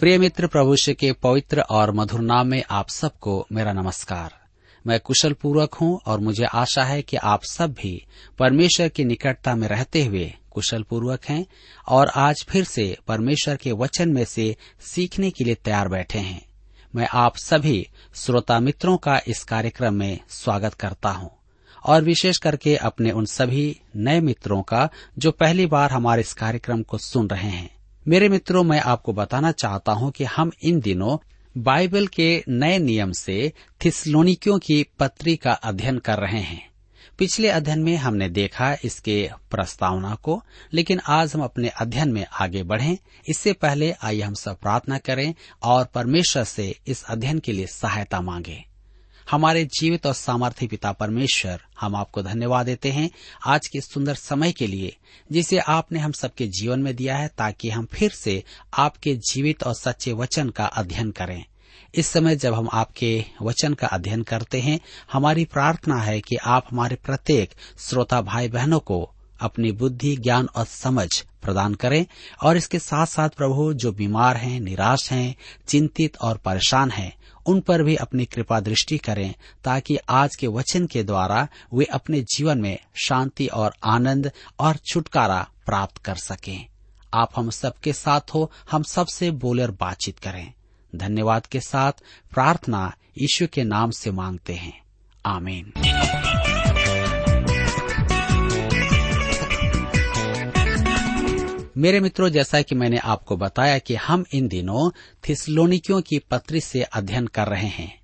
प्रिय मित्र प्रभुष्य के पवित्र और मधुर नाम में आप सबको मेरा नमस्कार। मैं कुशल पूर्वक हूँ और मुझे आशा है कि आप सब भी परमेश्वर की निकटता में रहते हुए कुशल पूर्वक हैं और आज फिर से परमेश्वर के वचन में से सीखने के लिए तैयार बैठे हैं। मैं आप सभी श्रोता मित्रों का इस कार्यक्रम में स्वागत करता हूँ और विशेष करके अपने उन सभी नए मित्रों का जो पहली बार हमारे इस कार्यक्रम को सुन रहे हैं। मेरे मित्रों, मैं आपको बताना चाहता हूँ कि हम इन दिनों बाइबल के नए नियम से थिसलोनिकियों की पत्री का अध्ययन कर रहे हैं। पिछले अध्ययन में हमने देखा इसके प्रस्तावना को, लेकिन आज हम अपने अध्ययन में आगे बढ़ें। इससे पहले आइए हम सब प्रार्थना करें और परमेश्वर से इस अध्ययन के लिए सहायता मांगे। हमारे जीवित और सामर्थ्य पिता परमेश्वर हम आपको धन्यवाद देते हैं आज के सुंदर समय के लिए, जिसे आपने हम सबके जीवन में दिया है ताकि हम फिर से आपके जीवित और सच्चे वचन का अध्ययन करें। इस समय जब हम आपके वचन का अध्ययन करते हैं, हमारी प्रार्थना है कि आप हमारे प्रत्येक श्रोता भाई बहनों को अपनी बुद्धि, ज्ञान और समझ प्रदान करें और इसके साथ साथ प्रभु, जो बीमार हैं, निराश हैं, चिंतित और परेशान हैं उन पर भी अपनी कृपा दृष्टि करें, ताकि आज के वचन के द्वारा वे अपने जीवन में शांति और आनंद और छुटकारा प्राप्त कर सकें। आप हम सबके साथ हो, हम सबसे बोले और बातचीत करें। धन्यवाद के साथ प्रार्थना ईश्वर के नाम से मांगते हैं। आमीन। मेरे मित्रों, जैसा कि मैंने आपको बताया कि हम इन दिनों थिसलोनिकियों की पत्री से अध्ययन कर रहे हैं।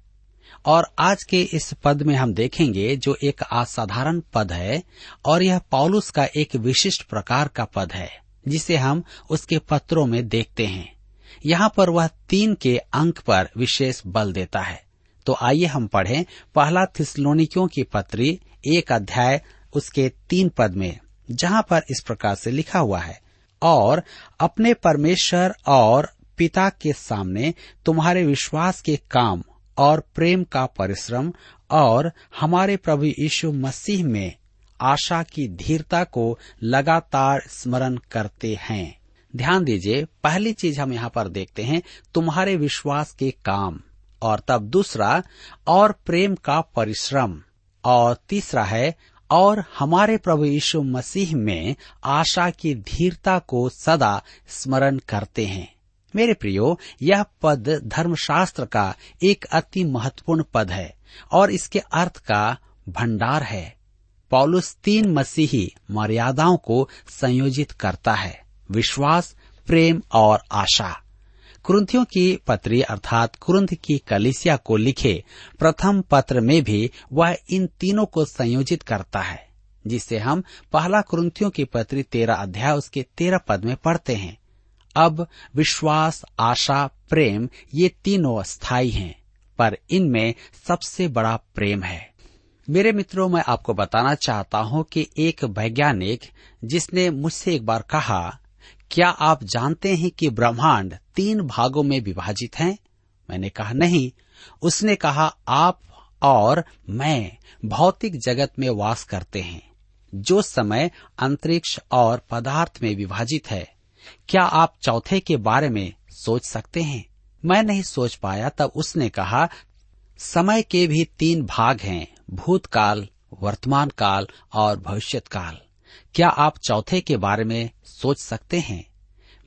और आज के इस पद में हम देखेंगे जो एक असाधारण पद है और यह पौलुस का एक विशिष्ट प्रकार का पद है, जिसे हम उसके पत्रों में देखते हैं। यहाँ पर वह तीन के अंक पर विशेष बल देता है। तो आइए हम पढ़ें पहला थिसलोनिकियों की पत्री, एक अध्याय, उसके तीन पद में, जहाँ पर इस प्रकार से लिखा हुआ है। और अपने परमेश्वर और पिता के सामने तुम्हारे विश्वास के काम और प्रेम का परिश्रम और हमारे प्रभु यीशु मसीह में आशा की धीरता को लगातार स्मरण करते हैं। ध्यान दीजिए, पहली चीज़ हम यहाँ पर देखते हैं, तुम्हारे विश्वास के काम और तब दूसरा, और प्रेम का परिश्रम और तीसरा है और हमारे प्रभु यीशु मसीह में आशा की धीरता को सदा स्मरण करते हैं। मेरे प्रियो, यह पद धर्मशास्त्र का एक अति महत्वपूर्ण पद है और इसके अर्थ का भंडार है। पौलुस तीन मसीही मर्यादाओं को संयोजित करता है, विश्वास, प्रेम और आशा। कुरुंथियों की पत्री अर्थात कुरुंथ की कलिसिया को लिखे प्रथम पत्र में भी वह इन तीनों को संयोजित करता है जिसे हम पहला कुरुंथियों की पत्री तेरह अध्याय उसके तेरह पद में पढ़ते हैं। अब विश्वास, आशा, प्रेम, ये तीनों स्थायी हैं, पर इनमें सबसे बड़ा प्रेम है। मेरे मित्रों, मैं आपको बताना चाहता हूँ कि एक वैज्ञानिक, जिसने मुझसे एक बार कहा, क्या आप जानते हैं कि ब्रह्मांड तीन भागों में विभाजित है। मैंने कहा, नहीं। उसने कहा, आप और मैं भौतिक जगत में वास करते हैं, जो समय, अंतरिक्ष और पदार्थ में विभाजित है। क्या आप चौथे के बारे में सोच सकते हैं? मैं नहीं सोच पाया, तब उसने कहा, समय के भी तीन भाग हैं, भूतकाल वर्तमान काल और भविष्यत काल क्या आप चौथे के बारे में सोच सकते हैं?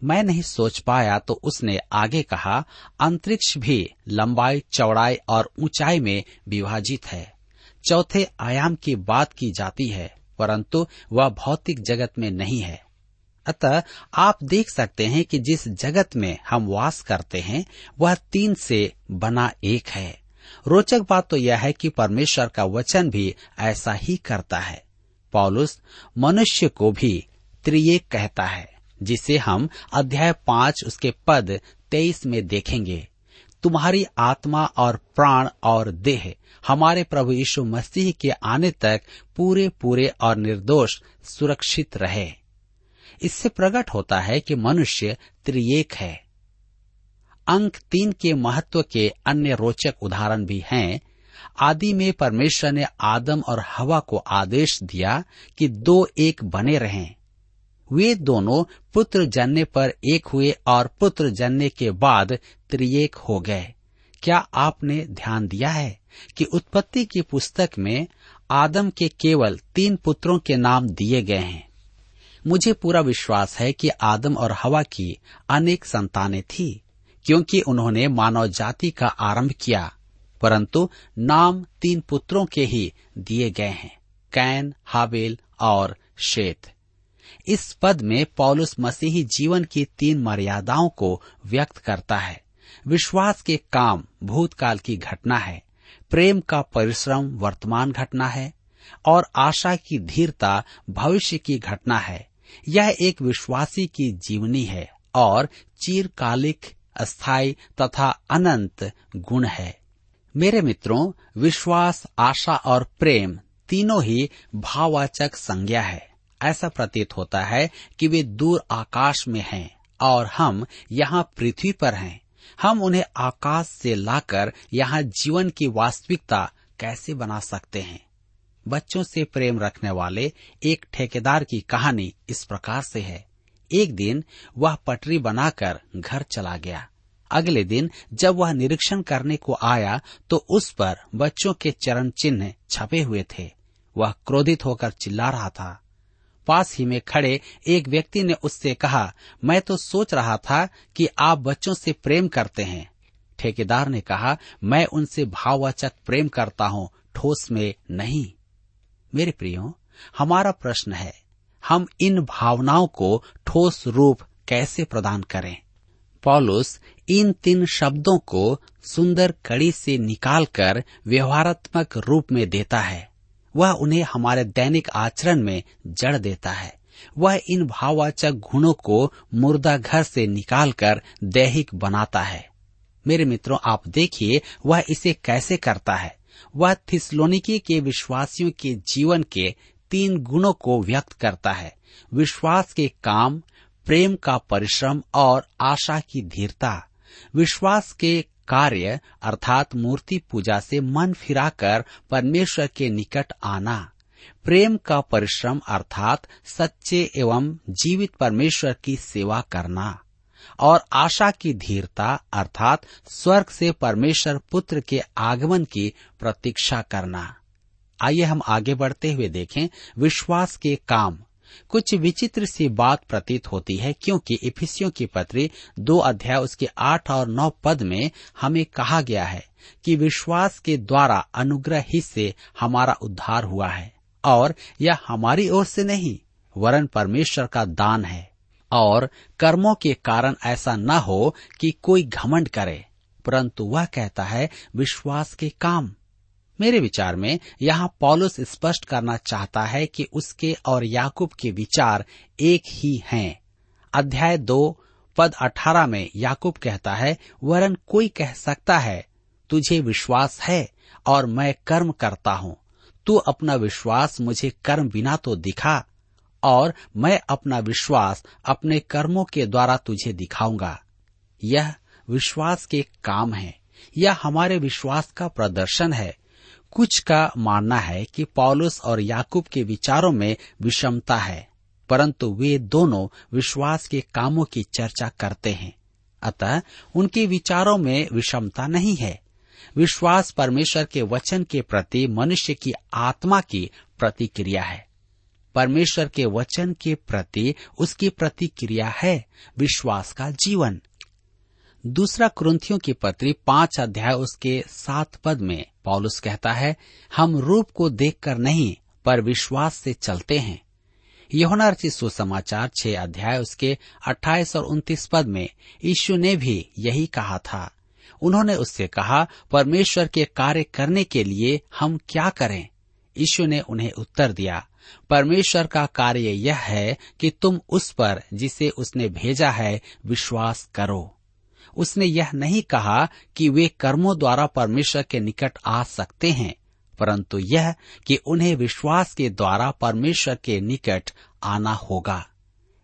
मैं नहीं सोच पाया तो उसने आगे कहा, अंतरिक्ष भी लंबाई, चौड़ाई और ऊंचाई में विभाजित है। चौथे आयाम की बात की जाती है, परंतु वह भौतिक जगत में नहीं है। अतः आप देख सकते हैं कि जिस जगत में हम वास करते हैं, वह तीन से बना एक है। रोचक बात तो यह है कि परमेश्वर का वचन भी ऐसा ही करता है। पॉलुस मनुष्य को भी त्रिएक कहता है। जिसे हम अध्याय पाँच उसके पद तेईस में देखेंगे। तुम्हारी आत्मा और प्राण और देह हमारे प्रभु यीशु मसीह के आने तक पूरे पूरे और निर्दोष सुरक्षित रहे। इससे प्रकट होता है कि मनुष्य त्रिएक है। अंक तीन के महत्व के अन्य रोचक उदाहरण भी हैं। आदि में परमेश्वर ने आदम और हवा को आदेश दिया कि दो एक बने रहें। वे दोनों पुत्र जनने पर एक हुए और पुत्र जनने के बाद त्रिएक हो गए। क्या आपने ध्यान दिया है कि उत्पत्ति की पुस्तक में आदम के केवल तीन पुत्रों के नाम दिए गए हैं? मुझे पूरा विश्वास है कि आदम और हवा की अनेक संतानें थी, क्योंकि उन्होंने मानव जाति का आरंभ किया, परंतु नाम तीन पुत्रों के ही दिए गए हैं, कैन हावेल और शेत। इस पद में पौलुस मसीही जीवन की तीन मर्यादाओं को व्यक्त करता है। विश्वास के काम भूतकाल की घटना है। प्रेम का परिश्रम वर्तमान घटना है। और आशा की धीरता भविष्य की घटना है। यह एक विश्वासी की जीवनी है और चीरकालिक, अस्थायी तथा अनंत गुण है। मेरे मित्रों, विश्वास, आशा और प्रेम तीनों ही भाववाचक संज्ञा है। ऐसा प्रतीत होता है कि वे दूर आकाश में हैं और हम यहाँ पृथ्वी पर हैं। हम उन्हें आकाश से लाकर यहाँ जीवन की वास्तविकता कैसे बना सकते हैं? बच्चों से प्रेम रखने वाले एक ठेकेदार की कहानी इस प्रकार से है। एक दिन वह पटरी बनाकर घर चला गया। अगले दिन जब वह निरीक्षण करने को आया तो उस पर बच्चों के चरण चिन्ह छपे हुए थे। वह क्रोधित होकर चिल्ला रहा था। पास ही में खड़े एक व्यक्ति ने उससे कहा, मैं तो सोच रहा था कि आप बच्चों से प्रेम करते हैं। ठेकेदार ने कहा, मैं उनसे भाववाचक प्रेम करता हूँ, ठोस में नहीं। मेरे प्रियो, हमारा प्रश्न है, हम इन भावनाओं को ठोस रूप कैसे प्रदान करें? पॉलुस इन तीन शब्दों को सुंदर कड़ी से निकालकर व्यवहारात्मक रूप में देता है। वह उन्हें हमारे दैनिक आचरण में जड़ देता है। वह इन भाववाचक गुणों को मुर्दा घर से निकालकर दैहिक बनाता है। मेरे मित्रों, आप देखिए, वह इसे कैसे करता है। वह थिस्लोनिकी के विश्वासियों के जीवन के तीन गुणों को व्यक्त करता है। विश्वास के काम, प्रेम का परिश्रम और आशा की धीरता। विश्वास के कार्य, अर्थात मूर्ति पूजा से मन फिराकर परमेश्वर के निकट आना। प्रेम का परिश्रम, अर्थात सच्चे एवं जीवित परमेश्वर की सेवा करना। और आशा की धीरता, अर्थात स्वर्ग से परमेश्वर पुत्र के आगमन की प्रतीक्षा करना। आइए हम आगे बढ़ते हुए देखें विश्वास के काम। कुछ विचित्र सी बात प्रतीत होती है, क्योंकि इफिसियों की पत्री दो अध्याय उसके आठ और नौ पद में हमें कहा गया है कि विश्वास के द्वारा अनुग्रह ही से हमारा उद्धार हुआ है, और यह हमारी ओर से नहीं, वरन परमेश्वर का दान है। और कर्मों के कारण ऐसा न हो कि कोई घमंड करे, परंतु वह कहता है, विश्वास के काम। मेरे विचार में, यहाँ पॉलुस स्पष्ट करना चाहता है कि उसके और याकूब के विचार एक ही हैं। अध्याय दो, पद अठारह में याकूब कहता है, वरन कोई कह सकता है, तुझे विश्वास है और मैं कर्म करता हूँ। तू अपना विश्वास मुझे कर्म बिना तो दिखा और मैं अपना विश्वास अपने कर्मों के द्वारा तुझे दिखाऊँगा। यह विश्वास के काम है। यह हमारे विश्वास का प्रदर्शन है। कुछ का मानना है कि पॉलुस और याकूब के विचारों में विषमता है, परंतु वे दोनों विश्वास के कामों की चर्चा करते हैं। अतः उनके विचारों में विषमता नहीं है। विश्वास परमेश्वर के वचन के प्रति मनुष्य की आत्मा की प्रतिक्रिया है। परमेश्वर के वचन के प्रति उसकी प्रतिक्रिया है विश्वास का जीवन। दूसरा क्रंथियों की पत्री पाँच अध्याय उसके सात पद में पॉलुस कहता है, हम रूप को देखकर नहीं, पर विश्वास से चलते हैं। यहोना सुसमाचार छह अध्याय उसके अट्ठाईस और उन्तीस पद में यीशु ने भी यही कहा था। उन्होंने उससे कहा, परमेश्वर के कार्य करने के लिए हम क्या करें? यीशु ने उन्हें उत्तर दिया, परमेश्वर का कार्य यह है कि तुम उस पर, जिसे उसने भेजा है, विश्वास करो। उसने यह नहीं कहा कि वे कर्मों द्वारा परमेश्वर के निकट आ सकते हैं, परंतु यह कि उन्हें विश्वास के द्वारा परमेश्वर के निकट आना होगा।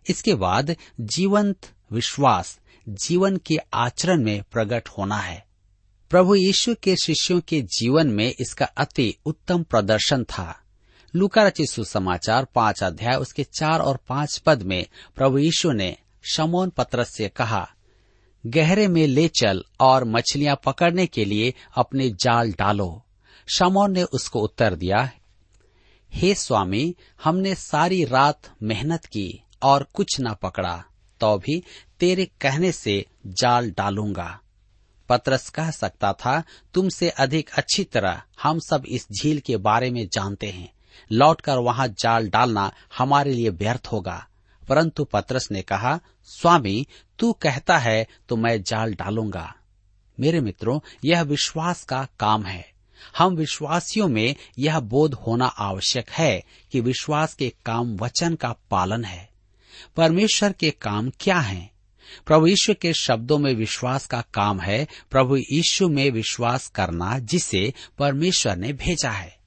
इसके बाद जीवंत विश्वास, जीवन के आचरण में प्रकट होना है। प्रभु यीशु के शिष्यों के जीवन में इसका अति उत्तम प्रदर्शन था। लुका रचित सुसमाचार पाँच अध्याय उसके चार और पाँच पद में प्रभु यीशु ने शमोन पत्रस से कहा गहरे में ले चल और मछलियाँ पकड़ने के लिए अपने जाल डालो। शमोन ने उसको उत्तर दिया, हे स्वामी, हमने सारी रात मेहनत की और कुछ न पकड़ा तो भी तेरे कहने से जाल डालूँगा। पत्रस कह सकता था, तुमसे अधिक अच्छी तरह हम सब इस झील के बारे में जानते हैं। लौटकर वहाँ जाल डालना हमारे लिए व्यर्थ होगा। परंतु पत्रस ने कहा, स्वामी, तू कहता है तो मैं जाल डालूँगा। मेरे मित्रों, यह विश्वास का काम है। हम विश्वासियों में यह बोध होना आवश्यक है कि विश्वास के काम वचन का पालन है। परमेश्वर के काम क्या हैं? प्रभु यीशु के शब्दों में विश्वास का काम है। प्रभु यीशु में विश्वास करना जिसे परमेश्वर ने भेजा है।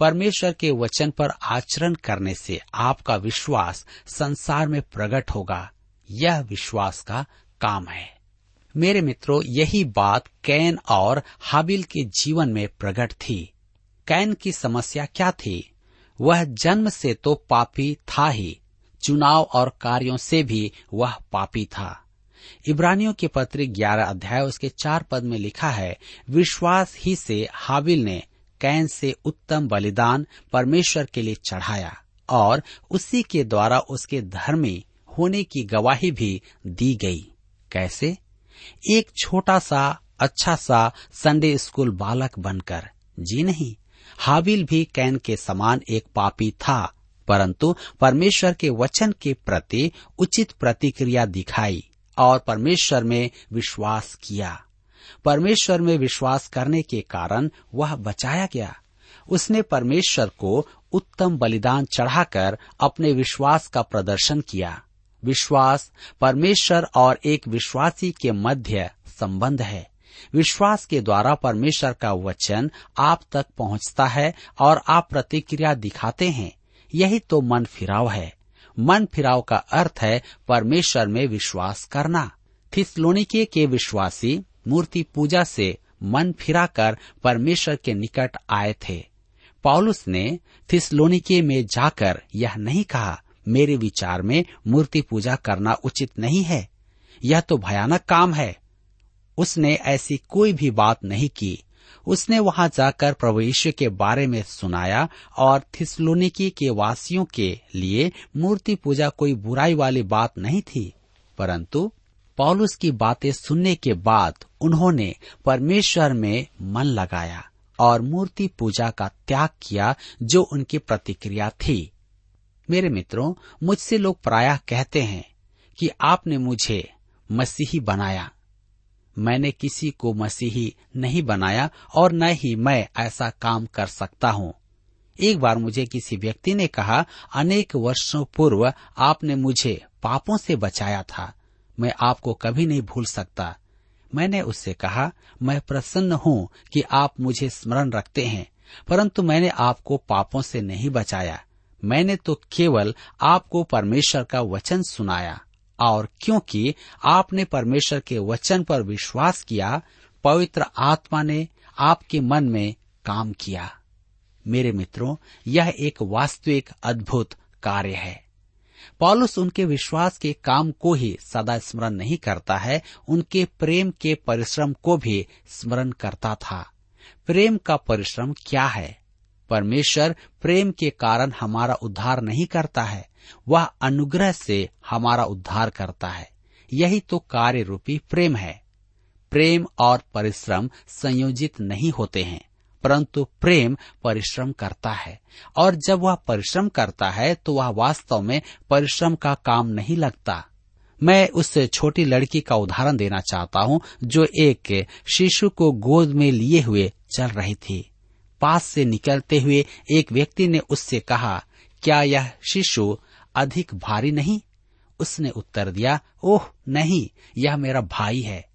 परमेश्वर के वचन पर आचरण करने से आपका विश्वास संसार में प्रकट होगा। यह विश्वास का काम है। मेरे मित्रों, यही बात कैन और हाबिल के जीवन में प्रकट थी। कैन की समस्या क्या थी? वह जन्म से तो पापी था ही। चुनाव और कार्यों से भी वह पापी था। इब्रानियों के पत्र ग्यारह अध्याय उसके चार पद में लिखा है, विश्वास ही से हाबिल ने कैन से उत्तम बलिदान परमेश्वर के लिए चढ़ाया और उसी के द्वारा उसके धर्मी होने की गवाही भी दी गई। कैसे? एक छोटा सा अच्छा सा संडे स्कूल बालक बनकर। जी नहीं, हाबिल भी कैन के समान एक पापी था, परंतु परमेश्वर के वचन के प्रति उचित प्रतिक्रिया दिखाई और परमेश्वर में विश्वास किया। परमेश्वर में विश्वास करने के कारण वह बचाया गया। उसने परमेश्वर को उत्तम बलिदान चढ़ाकर अपने विश्वास का प्रदर्शन किया। विश्वास परमेश्वर और एक विश्वासी के मध्य संबंध है। विश्वास के द्वारा परमेश्वर का वचन आप तक पहुँचता है और आप प्रतिक्रिया दिखाते हैं। यही तो मन फिराव है। मन फिराव का अर्थ है परमेश्वर में विश्वास करना। थिसलोनिके के विश्वासी मूर्ति पूजा से मन फिराकर परमेश्वर के निकट आए थे। पॉलुस ने थिसलोनिके में जाकर यह नहीं कहा, मेरे विचार में मूर्ति पूजा करना उचित नहीं है, यह तो भयानक काम है। उसने ऐसी कोई भी बात नहीं की। उसने वहाँ जाकर प्रभु यीशु के बारे में सुनाया और थिसलोनिकी के वासियों के लिए मूर्ति पूजा कोई बुराई वाली बात नहीं थी, परंतु पॉलुस की बातें सुनने के बाद उन्होंने परमेश्वर में मन लगाया और मूर्ति पूजा का त्याग किया जो उनकी प्रतिक्रिया थी। मेरे मित्रों, मुझसे लोग प्रायः कहते हैं कि आपने मुझे मसीही बनाया। मैंने किसी को मसीही नहीं बनाया और न ही मैं ऐसा काम कर सकता हूँ। एक बार मुझे किसी व्यक्ति ने कहा, अनेक वर्षों पूर्व आपने मुझे पापों से बचाया था मैं आपको कभी नहीं भूल सकता। मैंने उससे कहा, मैं प्रसन्न हूँ कि आप मुझे स्मरण रखते हैं, परंतु मैंने आपको पापों से नहीं बचाया। मैंने तो केवल आपको परमेश्वर का वचन सुनाया, और क्योंकि आपने परमेश्वर के वचन पर विश्वास किया, पवित्र आत्मा ने आपके मन में काम किया। मेरे मित्रों, यह एक वास्तविक अद्भुत कार्य है। पॉलुस उनके विश्वास के काम को ही सदा स्मरण नहीं करता है, उनके प्रेम के परिश्रम को भी स्मरण करता था। प्रेम का परिश्रम क्या है? परमेश्वर प्रेम के कारण हमारा उद्धार नहीं करता है, वह अनुग्रह से हमारा उद्धार करता है। यही तो कार्य रूपी प्रेम है। प्रेम और परिश्रम संयोजित नहीं होते हैं। परंतु प्रेम परिश्रम करता है। और जब वह परिश्रम करता है तो वह वास्तव में परिश्रम का काम नहीं लगता। मैं उस छोटी लड़की का उदाहरण देना चाहता हूँ, जो एक शिशु को गोद में लिए हुए चल रही थी। पास से निकलते हुए एक व्यक्ति ने उससे कहा, क्या यह शिशु अधिक भारी नहीं? उसने उत्तर दिया, ओह, नहीं, यह मेरा भाई है।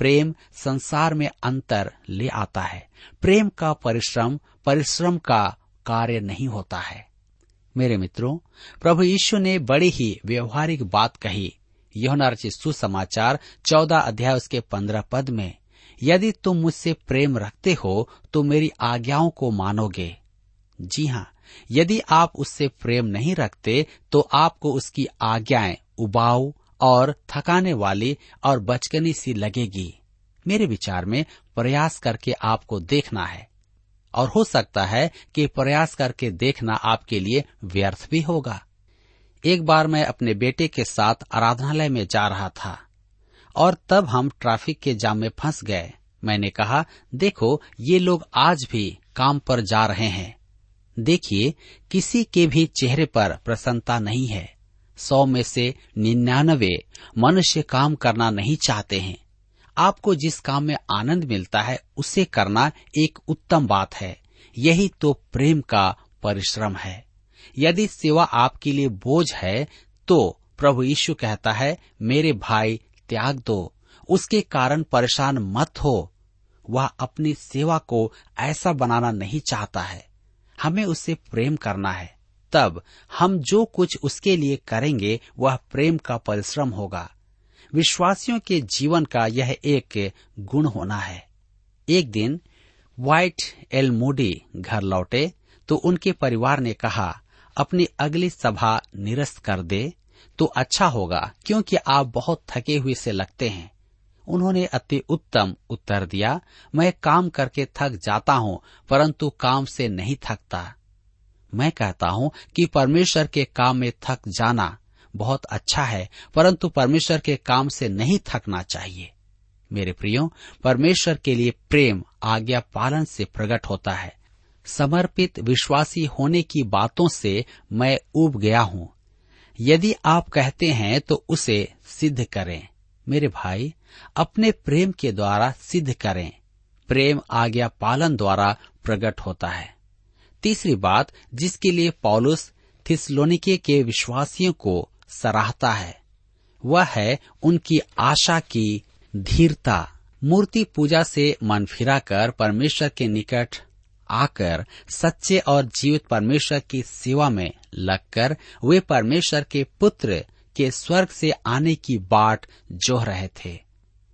प्रेम संसार में अंतर ले आता है। प्रेम का परिश्रम परिश्रम का कार्य नहीं होता है। मेरे मित्रों, प्रभु यीशु ने बड़ी ही व्यवहारिक बात कही। यह रचित सुसमाचार, चौदह अध्याय उसके पंद्रह पद में, यदि तुम मुझसे प्रेम रखते हो तो मेरी आज्ञाओं को मानोगे। जी हाँ यदि आप उससे प्रेम नहीं रखते तो आपको उसकी आज्ञाएँ उबाऊ और थकाने वाली और बचकनी सी लगेगी। मेरे विचार में प्रयास करके आपको देखना है। और हो सकता है कि प्रयास करके देखना आपके लिए व्यर्थ भी होगा। एक बार मैं अपने बेटे के साथ आराधनालय में जा रहा था और तब हम ट्रैफ़िक के जाम में फंस गए। मैंने कहा, देखो, ये लोग आज भी काम पर जा रहे हैं। देखिए, किसी के भी चेहरे पर प्रसन्नता नहीं है। सौ में से निन्यानवे मनुष्य काम करना नहीं चाहते हैं। आपको जिस काम में आनंद मिलता है, उसे करना एक उत्तम बात है। यही तो प्रेम का परिश्रम है। यदि सेवा आपके लिए बोझ है तो प्रभु यीशु कहता है, मेरे भाई, त्याग दो। उसके कारण परेशान मत हो। वह अपनी सेवा को ऐसा बनाना नहीं चाहता है। हमें उससे प्रेम करना है। तब हम जो कुछ उसके लिए करेंगे, वह प्रेम का परिश्रम होगा। विश्वासियों के जीवन का यह एक गुण होना है। एक दिन व्हाइट एल मूडी घर लौटे तो उनके परिवार ने कहा, अपनी अगली सभा निरस्त कर दे तो अच्छा होगा, क्योंकि आप बहुत थके हुए से लगते हैं। उन्होंने अति उत्तम उत्तर दिया, मैं काम करके थक जाता हूँ, परंतु काम से नहीं थकता। मैं कहता हूँ कि परमेश्वर के काम में थक जाना बहुत अच्छा है, परंतु परमेश्वर के काम से नहीं थकना चाहिए। मेरे प्रियो, परमेश्वर के लिए प्रेम, आज्ञा पालन से प्रकट होता है। समर्पित विश्वासी होने की बातों से मैं उब गया हूँ। यदि आप कहते हैं तो उसे सिद्ध करें। मेरे भाई, अपने प्रेम के द्वारा सिद्ध करें। प्रेम, आज्ञा पालन द्वारा प्रकट होता है। तीसरी बात जिसके लिए पॉलुस थिसलोनिके के विश्वासियों को सराहता है, वह है उनकी आशा की धीरता। मूर्ति पूजा से मन फिराकर परमेश्वर के निकट आकर, सच्चे और जीवित परमेश्वर की सेवा में लगकर, वे परमेश्वर के पुत्र के स्वर्ग से आने की बाट जोह रहे थे।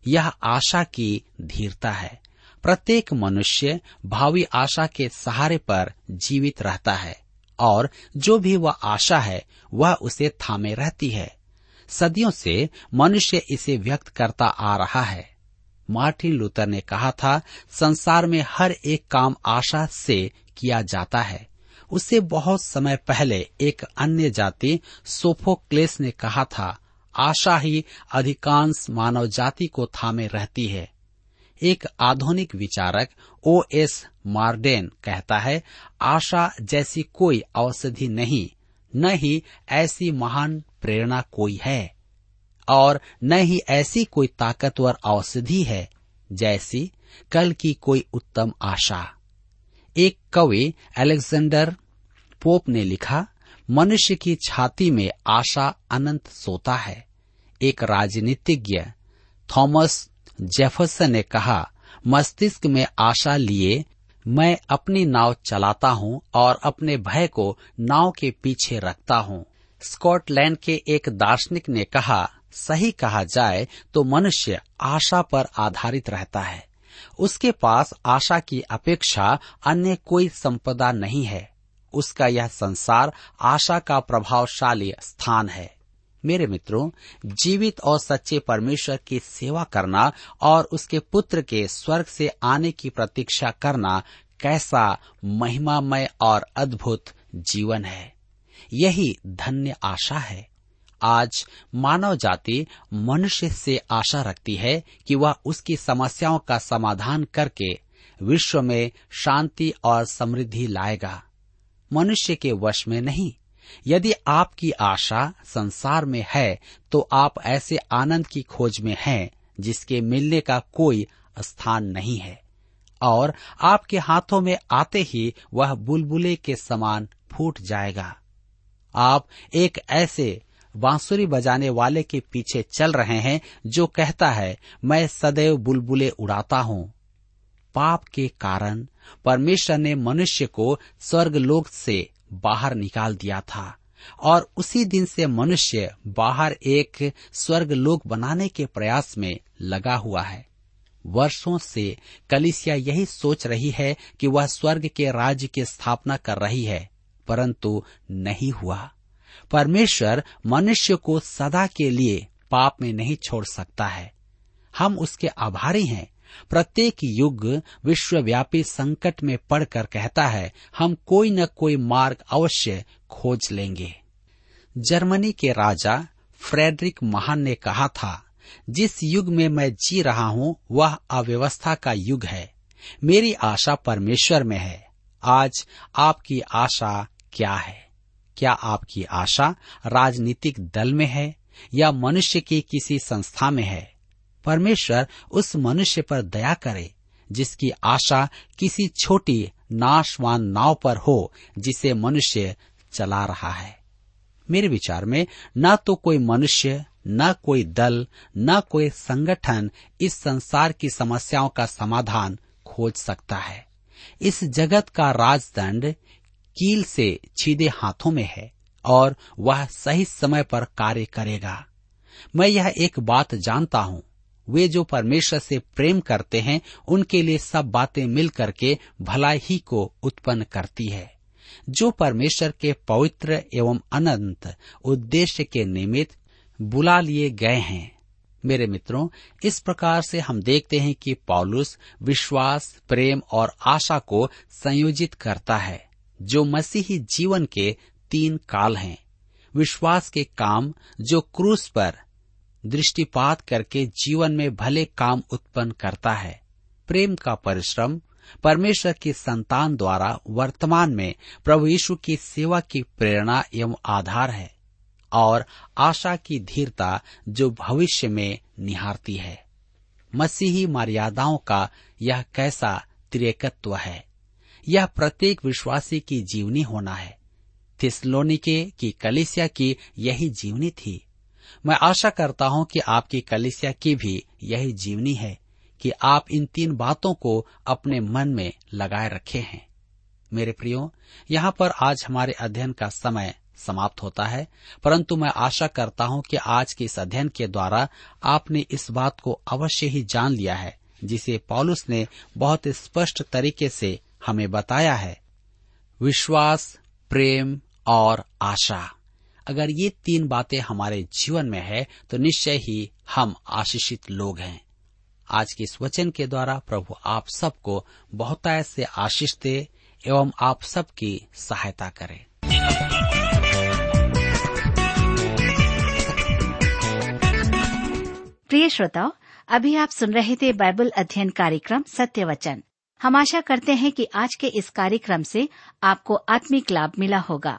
यह आशा की धीरता है। प्रत्येक मनुष्य भावी आशा के सहारे पर जीवित रहता है, और जो भी वह आशा है, वह उसे थामे रहती है। सदियों से मनुष्य इसे व्यक्त करता आ रहा है। मार्टिन लूथर ने कहा था, संसार में हर एक काम आशा से किया जाता है। उससे बहुत समय पहले एक अन्य जाति सोफोक्लेस ने कहा था, आशा ही अधिकांश मानव जाति को थामे रहती है। एक आधुनिक विचारक, ओ एस मार्डेन, कहता है, आशा जैसी कोई औषधि नहीं, न ही ऐसी महान प्रेरणा कोई है, और न ही ऐसी कोई ताकतवर औषधि है, जैसी कल की कोई उत्तम आशा। एक कवि, अलेक्जेंडर पोप ने लिखा, मनुष्य की छाती में आशा अनंत सोता है। एक राजनीतिज्ञ, थॉमस जेफरसन ने कहा, मस्तिष्क में आशा लिए, मैं अपनी नाव चलाता हूँ और अपने भय को नाव के पीछे रखता हूँ। स्कॉटलैंड के एक दार्शनिक ने कहा, सही कहा जाए तो मनुष्य आशा पर आधारित रहता है। उसके पास आशा की अपेक्षा अन्य कोई संपदा नहीं है। उसका यह संसार आशा का प्रभावशाली स्थान है। मेरे मित्रों, जीवित और सच्चे परमेश्वर की सेवा करना और उसके पुत्र के स्वर्ग से आने की प्रतीक्षा करना कैसा महिमामय और अद्भुत जीवन है। यही धन्य आशा है। आज मानव जाति मनुष्य से आशा रखती है कि वह उसकी समस्याओं का समाधान करके विश्व में शांति और समृद्धि लाएगा। मनुष्य के वश में नहीं यदि आपकी आशा संसार में है तो आप ऐसे आनंद की खोज में हैं, जिसके मिलने का कोई स्थान नहीं है। और आपके हाथों में आते ही वह बुलबुले के समान फूट जाएगा। आप एक ऐसे बांसुरी बजाने वाले के पीछे चल रहे हैं, जो कहता है, मैं सदैव बुलबुले उड़ाता हूँ। पाप के कारण परमेश्वर ने मनुष्य को स्वर्गलोक से बाहर निकाल दिया था और उसी दिन से मनुष्य बाहर एक स्वर्ग लोक बनाने के प्रयास में लगा हुआ है। वर्षों से कलिसिया यही सोच रही है कि वह स्वर्ग के राज्य की स्थापना कर रही है, परंतु नहीं हुआ। परमेश्वर मनुष्य को सदा के लिए पाप में नहीं छोड़ सकता है। हम उसके आभारी हैं प्रत्येक युग विश्वव्यापी संकट में पड़कर कहता है, हम कोई न कोई मार्ग अवश्य खोज लेंगे। जर्मनी के राजा फ्रेडरिक महान ने कहा था, जिस युग में मैं जी रहा हूँ, वह अव्यवस्था का युग है। मेरी आशा परमेश्वर में है। आज आपकी आशा क्या है? क्या आपकी आशा राजनीतिक दल में है या मनुष्य की किसी संस्था में है? परमेश्वर उस मनुष्य पर दया करे, जिसकी आशा किसी छोटी नाशवान नाव पर हो, जिसे मनुष्य चला रहा है। मेरे विचार में, न तो कोई मनुष्य, न कोई दल, न कोई संगठन इस संसार की समस्याओं का समाधान खोज सकता है। इस जगत का राजदंड कील से छीदे हाथों में है, और वह सही समय पर कार्य करेगा। मैं यह एक बात जानता हूँ वे जो परमेश्वर से प्रेम करते हैं, उनके लिए सब बातें मिल करके भलाई ही को उत्पन्न करती है। जो परमेश्वर के पवित्र एवं अनंत उद्देश्य के निमित्त बुला लिए गए हैं। मेरे मित्रों, इस प्रकार से हम देखते हैं कि पॉलुस विश्वास, प्रेम और आशा को संयोजित करता है, जो मसीही जीवन के तीन काल हैं। विश्वास के काम जो क्रूस पर दृष्टिपात करके जीवन में भले काम उत्पन्न करता है। प्रेम का परिश्रम, परमेश्वर की संतान द्वारा वर्तमान में प्रभु यीशु की सेवा की प्रेरणा एवं आधार है और आशा की धीरता जो भविष्य में निहारती है। मसीही मर्यादाओं का यह कैसा त्रिकत्व है? यह प्रत्येक विश्वासी की जीवनी होना है। थिस्लोनिके की कलिसिया की यही जीवनी थी। मैं आशा करता हूँ कि आपकी कलिसिया की भी यही जीवनी है कि आप इन तीन बातों को अपने मन में लगाए रखे हैं। मेरे प्रियो, यहाँ पर आज हमारे अध्ययन का समय समाप्त होता है, परंतु मैं आशा करता हूँ कि आज के इस अध्ययन के द्वारा आपने इस बात को अवश्य ही जान लिया है, जिसे पॉलुस ने बहुत स्पष्ट तरीके से हमें बताया है। विश्वास, प्रेम और आशा। अगर ये तीन बातें हमारे जीवन में है तो निश्चय ही हम आशीषित लोग हैं। आज के इस वचन के द्वारा प्रभु आप सबको बहुतायत से आशीष दे एवं आप सबकी सहायता करें। प्रिय श्रोताओ अभी आप सुन रहे थे बाइबल अध्ययन कार्यक्रम सत्य वचन। हम आशा करते हैं कि आज के इस कार्यक्रम से आपको आत्मिक लाभ मिला होगा।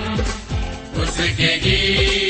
उसके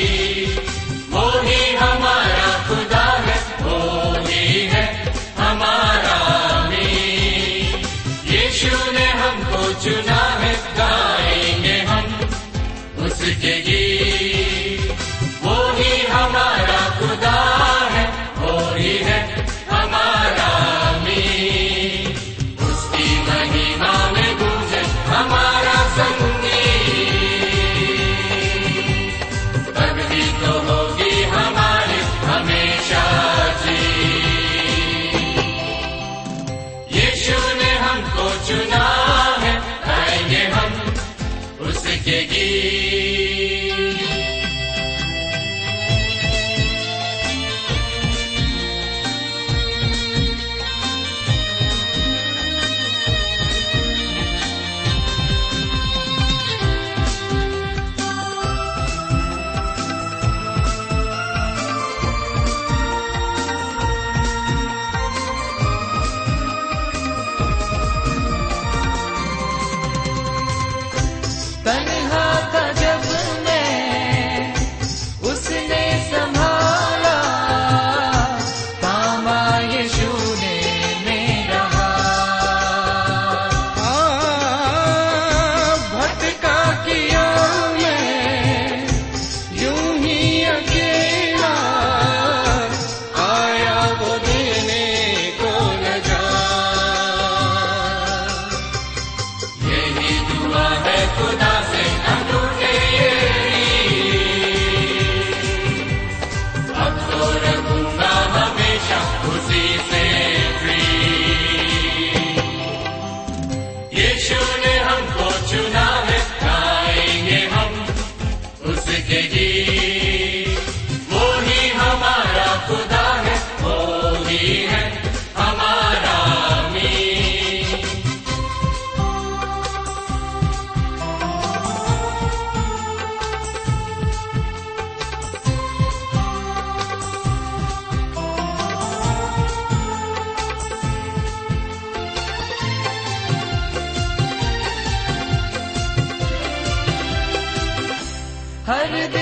हर दिन